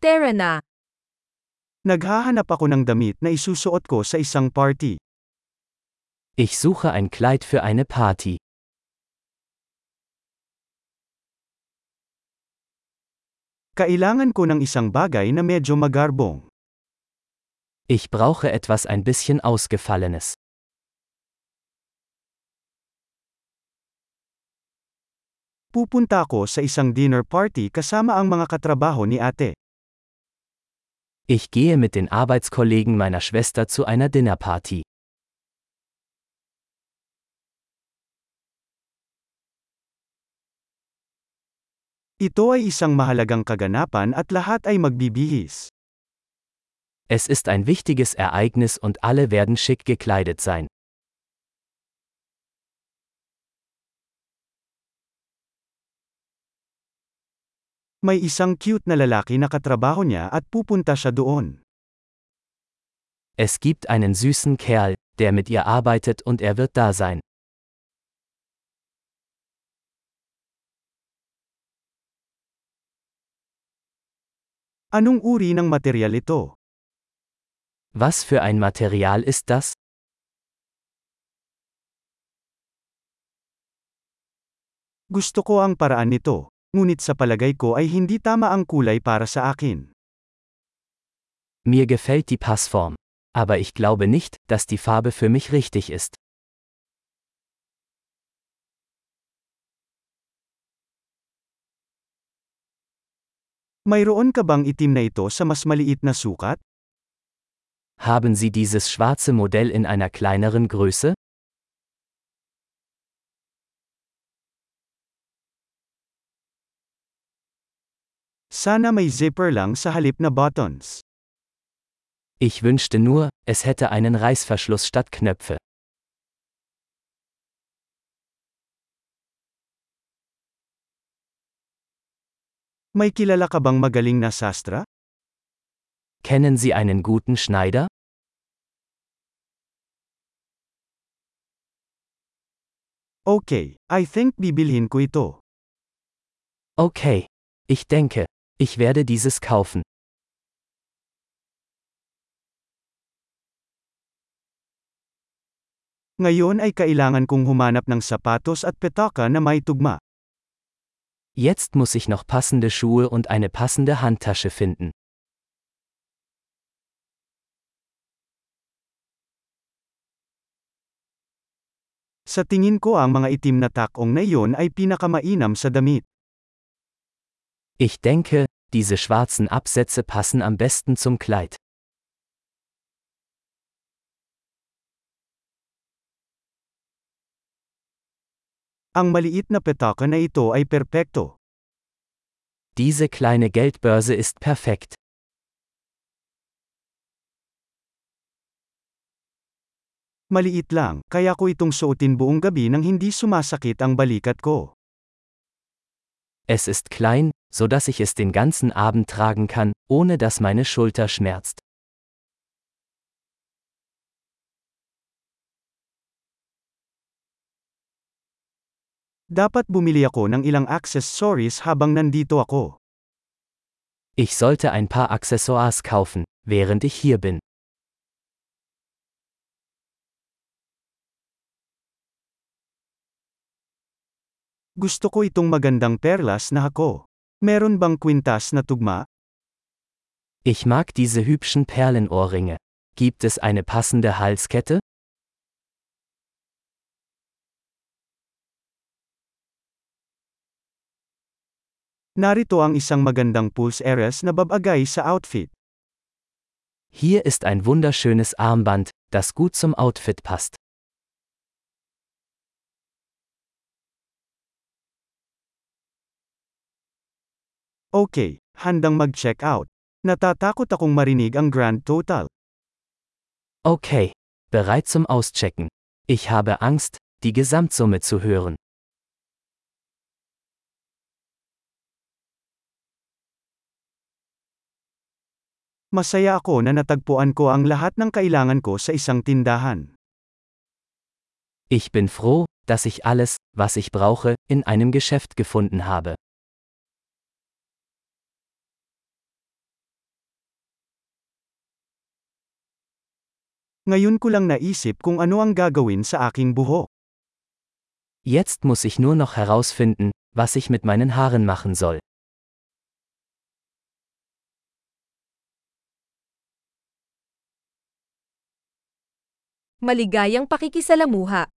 Tara na. Naghahanap ako ng damit na isusuot ko sa isang party. Ich suche ein Kleid für eine Party. Kailangan ko ng isang bagay na medyo magarbong. Ich brauche etwas ein bisschen Ausgefallenes. Pupunta ako sa isang dinner party kasama ang mga katrabaho ni ate. Ich gehe mit den Arbeitskollegen meiner Schwester zu einer Dinnerparty. Ito ay isang mahalagang kaganapan at lahat ay magbibihis. Es ist ein wichtiges Ereignis und alle werden schick gekleidet sein. May isang cute na lalaki na katrabaho niya at pupunta siya doon. Es gibt einen süßen Kerl, der mit ihr arbeitet und er wird da sein. Anong uri ng material ito? Was für ein Material ist das? Gusto ko ang paraan nito, ngunit sa palagay ko ay hindi tama ang kulay para sa akin. Mir gefällt die Passform. Aber ich glaube nicht, dass die Farbe für mich richtig ist. Mayroon ka bang itim na ito sa mas maliit na sukat? Haben Sie dieses schwarze Modell in einer kleineren Größe? Sana may zipper lang sa halip na buttons. Ich wünschte nur, es hätte einen Reißverschluss statt Knöpfe. May kilala ka bang magaling na sastra? Kennen Sie einen guten Schneider? Okay, I think bibilhin ko ito. Okay. Ich denke, ich werde dieses kaufen. Ngayon ay kailangan kong humanap ng sapatos at petaka na may tugma. Jetzt muss ich noch passende Schuhe und eine passende Handtasche finden. Sa tingin ko ang mga itim na takong na iyon ay pinakamainam sa damit. Ich denke, diese schwarzen Absätze passen am besten zum Kleid. Ang maliit na petaka na ito ay perpekto. Diese kleine Geldbörse ist perfekt. Maliit lang, kaya ko itong suotin buong gabi nang hindi sumasakit ang balikat ko. Es ist klein, so dass ich es den ganzen Abend tragen kann, ohne dass meine Schulter schmerzt. Dapat bumili ako ng ilang accessories habang nandito ako. Ich sollte ein paar Accessoires kaufen, während ich hier bin. Gusto ko itong magandang perlas na hako. Meron bang kwintas na tugma? Ich mag diese hübschen Perlenohrringe. Gibt es eine passende Halskette? Narito ang isang magandang pulse eres na babagay sa outfit. Hier ist ein wunderschönes Armband, das gut zum Outfit passt. Okay, handang mag-check out. Natatakot akong marinig ang grand total. Okay, bereit zum Auschecken. Ich habe Angst, die Gesamtsumme zu hören. Masaya ako na natagpuan ko ang lahat ng kailangan ko sa isang tindahan. Ich bin froh, dass ich alles, was ich brauche, in einem Geschäft gefunden habe. Ngayon ko lang naisip kung ano ang gagawin sa aking buhok. Jetzt muss ich nur noch herausfinden, was ich mit meinen Haaren machen soll. Maligayang pakikisalamuha.